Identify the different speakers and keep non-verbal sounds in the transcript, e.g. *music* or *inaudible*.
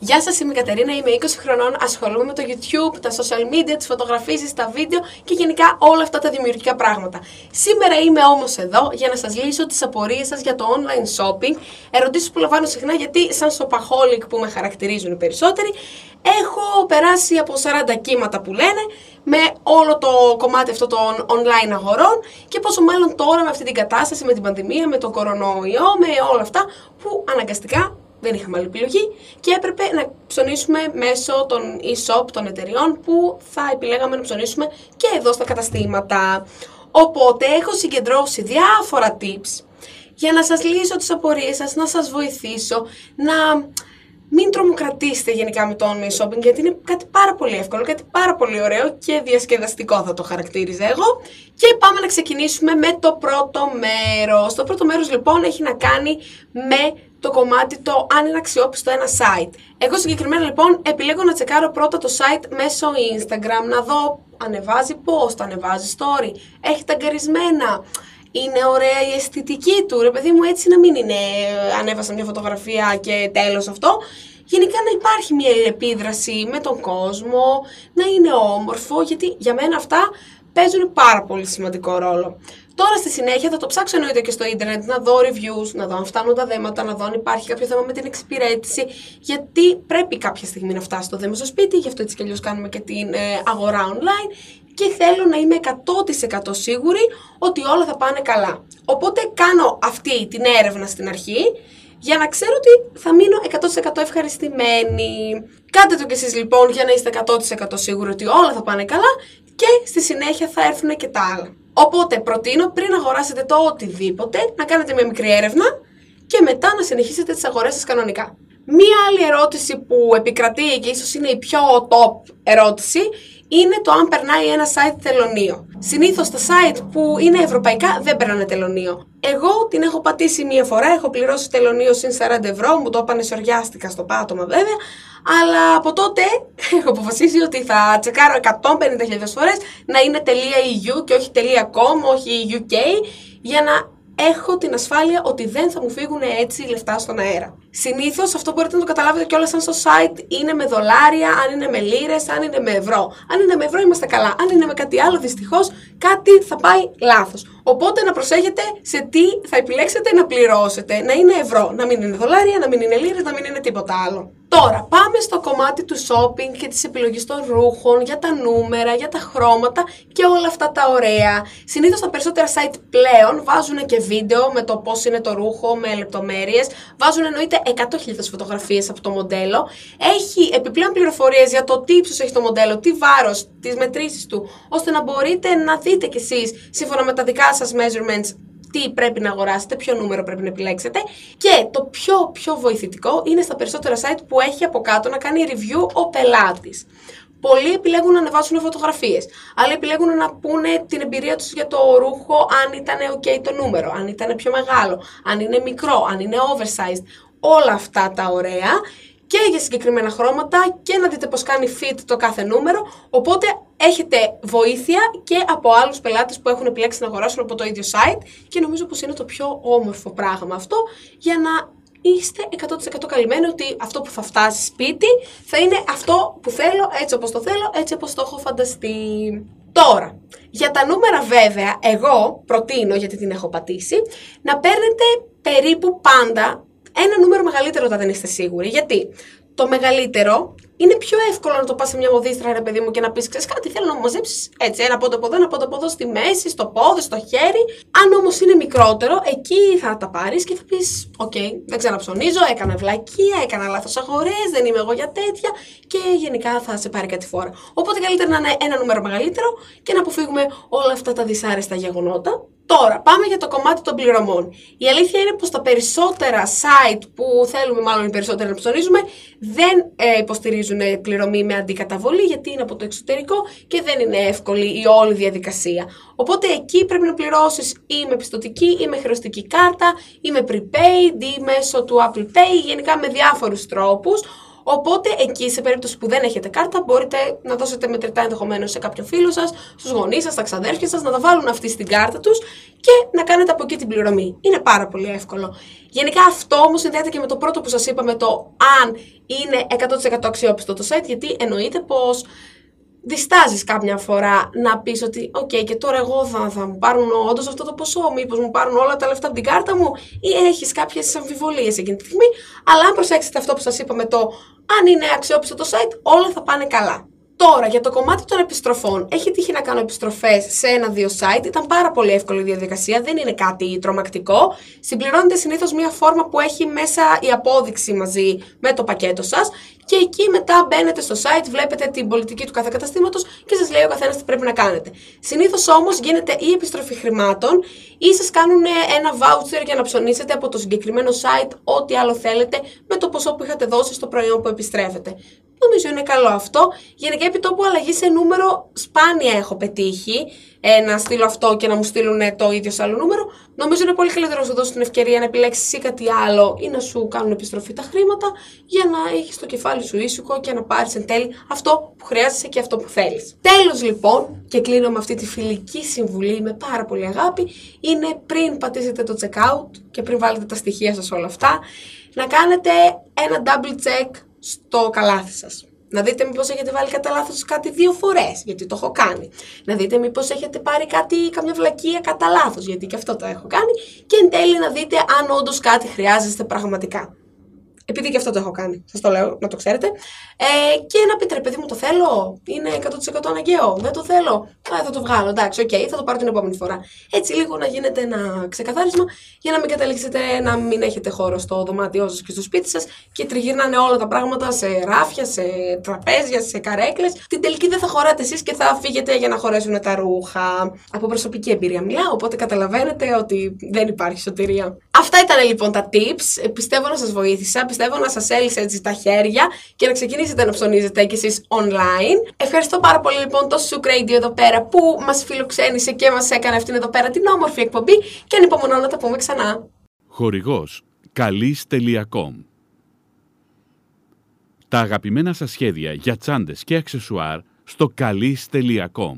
Speaker 1: Γεια σας, είμαι η Κατερίνα, είμαι 20 χρονών, ασχολούμαι με το YouTube, τα social media, τις φωτογραφίε, τα βίντεο και γενικά όλα αυτά τα δημιουργικά πράγματα. Σήμερα είμαι όμως εδώ για να σας λύσω τις απορίες σας για το online shopping, ερωτήσεις που λαμβάνω συχνά γιατί σαν shopaholic που με χαρακτηρίζουν οι περισσότεροι, έχω περάσει από 40 κύματα που λένε με όλο το κομμάτι αυτό των online αγορών και πόσο μάλλον τώρα με αυτή την κατάσταση, με την πανδημία, με τον κορονοϊό, με όλα αυτά που αναγκαστικά δεν είχαμε άλλη επιλογή και έπρεπε να ψωνίσουμε μέσω των e-shop των εταιριών που θα επιλέγαμε να ψωνίσουμε και εδώ στα καταστήματα. Οπότε έχω συγκεντρώσει διάφορα tips για να σας λύσω τις απορίες σας, να σας βοηθήσω, να μην τρομοκρατήσετε γενικά με το online shopping γιατί είναι κάτι πάρα πολύ εύκολο, κάτι πάρα πολύ ωραίο και διασκεδαστικό θα το χαρακτήριζα εγώ. Και πάμε να ξεκινήσουμε με το πρώτο μέρος. Το πρώτο μέρος λοιπόν έχει να κάνει με το κομμάτι το αν είναι αξιόπιστο ένα site. Εγώ συγκεκριμένα λοιπόν επιλέγω να τσεκάρω πρώτα το site μέσω Instagram, να δω ανεβάζει post, ανεβάζει story, έχει ταγκαρισμένα, είναι ωραία η αισθητική του, ρε παιδί μου έτσι να μην είναι ανέβασα μια φωτογραφία και τέλος αυτό. Γενικά να υπάρχει μια επίδραση με τον κόσμο, να είναι όμορφο, γιατί για μένα αυτά παίζουν πάρα πολύ σημαντικό ρόλο. Τώρα στη συνέχεια θα το ψάξω εννοείται και στο ίντερνετ να δω reviews, να δω αν φτάνουν τα δέματα, να δω αν υπάρχει κάποιο θέμα με την εξυπηρέτηση. Γιατί πρέπει κάποια στιγμή να φτάσει το δέμα στο σπίτι, γι' αυτό έτσι κι αλλιώς κάνουμε και την ε, αγορά online. Και θέλω να είμαι 100% σίγουρη ότι όλα θα πάνε καλά. Οπότε κάνω αυτή την έρευνα στην αρχή για να ξέρω ότι θα μείνω 100% ευχαριστημένη. Κάντε το κι εσείς λοιπόν για να είστε 100% σίγουροι ότι όλα θα πάνε καλά και στη συνέχεια θα έρθουν και τα άλλα. Οπότε προτείνω πριν αγοράσετε το οτιδήποτε να κάνετε μια μικρή έρευνα και μετά να συνεχίσετε τις αγορές σας κανονικά. Μία άλλη ερώτηση που επικρατεί και ίσως είναι η πιο top ερώτηση είναι το αν περνάει ένα site τελωνίο. Συνήθως τα site που είναι ευρωπαϊκά δεν περνάνε τελωνίο. Εγώ την έχω πατήσει μία φορά, έχω πληρώσει τελωνίο συν 40 ευρώ, μου το έπανε σοριάστηκα στο πάτωμα βέβαια, αλλά από τότε *laughs* έχω αποφασίσει ότι θα τσεκάρω 150.000 φορές να είναι .eu και όχι .com, όχι .uk, για να έχω την ασφάλεια ότι δεν θα μου φύγουν έτσι λεφτά στον αέρα. Συνήθως αυτό μπορείτε να το καταλάβετε κιόλας αν στο site είναι με δολάρια, αν είναι με λίρες, αν είναι με ευρώ. Αν είναι με ευρώ είμαστε καλά. Αν είναι με κάτι άλλο, δυστυχώς κάτι θα πάει λάθος. Οπότε να προσέχετε σε τι θα επιλέξετε να πληρώσετε. Να είναι ευρώ, να μην είναι δολάρια, να μην είναι λίρες, να μην είναι τίποτα άλλο. Τώρα, πάμε στο κομμάτι του shopping και της επιλογής των ρούχων, για τα νούμερα, για τα χρώματα και όλα αυτά τα ωραία. Συνήθως τα περισσότερα site πλέον βάζουν και βίντεο με το πώς είναι το ρούχο, με λεπτομέρειες. Βάζουν εννοείται 100.000 φωτογραφίες από το μοντέλο. Έχει επιπλέον πληροφορίες για το τι ύψος έχει το μοντέλο, τι βάρος, τις μετρήσεις του, ώστε να μπορείτε να δείτε κι εσείς σύμφωνα με τα δικά σας measurements τι πρέπει να αγοράσετε, ποιο νούμερο πρέπει να επιλέξετε. Και το πιο πιο βοηθητικό είναι στα περισσότερα site που έχει από κάτω να κάνει review ο πελάτης. Πολλοί επιλέγουν να ανεβάσουν φωτογραφίες, άλλοι επιλέγουν να πούνε την εμπειρία τους για το ρούχο, αν ήταν ok το νούμερο, αν ήταν πιο μεγάλο, αν είναι μικρό, αν είναι oversized, όλα αυτά τα ωραία και για συγκεκριμένα χρώματα και να δείτε πώς κάνει fit το κάθε νούμερο. Οπότε έχετε βοήθεια και από άλλους πελάτες που έχουν επιλέξει να αγοράσουν από το ίδιο site και νομίζω πως είναι το πιο όμορφο πράγμα αυτό για να είστε 100% καλυμμένοι ότι αυτό που θα φτάσει σπίτι θα είναι αυτό που θέλω, έτσι όπως το θέλω, έτσι όπως το έχω φανταστεί. Τώρα, για τα νούμερα βέβαια, εγώ προτείνω, γιατί την έχω πατήσει, να παίρνετε περίπου πάντα ένα νούμερο μεγαλύτερο όταν δεν είστε σίγουροι. Γιατί το μεγαλύτερο είναι πιο εύκολο να το πας σε μια μοδίστρα, ρε παιδί μου, και να πεις: Ξέρεις κάτι, θέλω να μου μαζέψεις έτσι ένα πόντο από εδώ, ένα πόντο από εδώ στη μέση, στο πόδι, στο χέρι. Αν όμως είναι μικρότερο, εκεί θα τα πάρεις και θα πεις: OK, okay, δεν ξαναψωνίζω, έκανα βλακεία, έκανα λάθος αγορές, δεν είμαι εγώ για τέτοια και γενικά θα σε πάρει κάτι φορά. Οπότε καλύτερα να είναι ένα νούμερο μεγαλύτερο και να αποφύγουμε όλα αυτά τα δυσάρεστα γεγονότα. Τώρα, πάμε για το κομμάτι των πληρωμών. Η αλήθεια είναι πως τα περισσότερα site που θέλουμε μάλλον οι περισσότεροι να ψωνίζουμε δεν ε, υποστηρίζουν πληρωμή με αντικαταβολή γιατί είναι από το εξωτερικό και δεν είναι εύκολη η όλη διαδικασία. Οπότε εκεί πρέπει να πληρώσεις ή με πιστοτική ή με χρεωστική κάρτα ή με prepaid ή μέσω του Apple Pay, γενικά με διάφορους τρόπους. Οπότε εκεί, σε περίπτωση που δεν έχετε κάρτα, μπορείτε να δώσετε μετρητά ενδεχομένως σε κάποιον φίλο σας, στους γονείς σας, στα ξαδέρφια σας, να τα βάλουν αυτή στην κάρτα τους και να κάνετε από εκεί την πληρωμή. Είναι πάρα πολύ εύκολο. Γενικά αυτό όμως συνδέεται και με το πρώτο που σας είπα, με το αν είναι 100% αξιόπιστο το site, γιατί εννοείται πως διστάζεις κάποια φορά να πεις ότι «ΟΚ, και τώρα εγώ θα, θα μου πάρουν όντως αυτό το ποσό, μήπως μου πάρουν όλα τα λεφτά από την κάρτα μου» ή έχεις κάποιες αμφιβολίες εκείνη τη στιγμή, αλλά αν προσέξετε αυτό που σας είπα με το «αν είναι αξιόπιστο το site, όλα θα πάνε καλά». Τώρα, για το κομμάτι των επιστροφών, έχει τύχει να κάνω επιστροφές σε ένα-δύο site. Ήταν πάρα πολύ εύκολη η διαδικασία, δεν είναι κάτι τρομακτικό. Συμπληρώνετε συνήθως μία φόρμα που έχει μέσα η απόδειξη μαζί με το πακέτο σας και εκεί μετά μπαίνετε στο site, βλέπετε την πολιτική του κάθε καταστήματος και σας λέει ο καθένας τι πρέπει να κάνετε. Συνήθως όμως γίνεται η επιστροφή χρημάτων ή σας κάνουν ένα voucher για να ψωνίσετε από το συγκεκριμένο site ό,τι άλλο θέλετε με το ποσό που είχατε δώσει στο προϊόν που επιστρέφετε. Νομίζω είναι καλό αυτό. Γενικά, επί τόπου αλλαγή σε νούμερο, σπάνια έχω πετύχει ε, να στείλω αυτό και να μου στείλουν το ίδιο σε άλλο νούμερο. Νομίζω είναι πολύ καλύτερο να σου δώσουν την ευκαιρία να επιλέξεις εσύ κάτι άλλο ή να σου κάνουν επιστροφή τα χρήματα για να έχεις το κεφάλι σου ήσυχο και να πάρεις εν τέλει αυτό που χρειάζεσαι και αυτό που θέλεις. Τέλος λοιπόν, και κλείνω με αυτή τη φιλική συμβουλή με πάρα πολύ αγάπη, είναι πριν πατήσετε το checkout και πριν βάλετε τα στοιχεία σας όλα αυτά, να κάνετε ένα double check στο καλάθι σας. Να δείτε μήπως έχετε βάλει κατά λάθος κάτι δύο φορές, γιατί το έχω κάνει. Να δείτε μήπως έχετε πάρει κάτι, καμιά βλακεία κατά λάθος, γιατί και αυτό το έχω κάνει. Και εν τέλει να δείτε αν όντως κάτι χρειάζεστε πραγματικά. Επειδή και αυτό το έχω κάνει, σας το λέω να το ξέρετε. Ε, και να πείτε, ρε παιδί μου, το θέλω, είναι 100% αναγκαίο. Δεν το θέλω. Α, θα το βγάλω. Εντάξει, OK, okay, θα το πάρω την επόμενη φορά. Έτσι λίγο να γίνεται ένα ξεκαθάρισμα για να μην καταλήξετε να μην έχετε χώρο στο δωμάτιό σας και στο σπίτι σας και τριγύρνανε όλα τα πράγματα σε ράφια, σε τραπέζια, σε καρέκλες. Την τελική δεν θα χωράτε εσείς και θα φύγετε για να χωρέσουν τα ρούχα. Από προσωπική εμπειρία μιλάω, οπότε καταλαβαίνετε ότι δεν υπάρχει σωτηρία. Αυτά ήταν λοιπόν τα tips. Πιστεύω να σας βοήθησα πιστεύω να σας έλυσε έτσι τα χέρια και να ξεκινήσετε να ψωνίζετε κι εσείς online. Ευχαριστώ πάρα πολύ λοιπόν το Souk Radio εδώ πέρα που μας φιλοξένησε και μας έκανε αυτήν εδώ πέρα την όμορφη εκπομπή και ανυπομονώ να τα πούμε ξανά.
Speaker 2: Χορηγός καλής.com Τα αγαπημένα σας σχέδια για τσάντες και αξεσουάρ στο καλής.com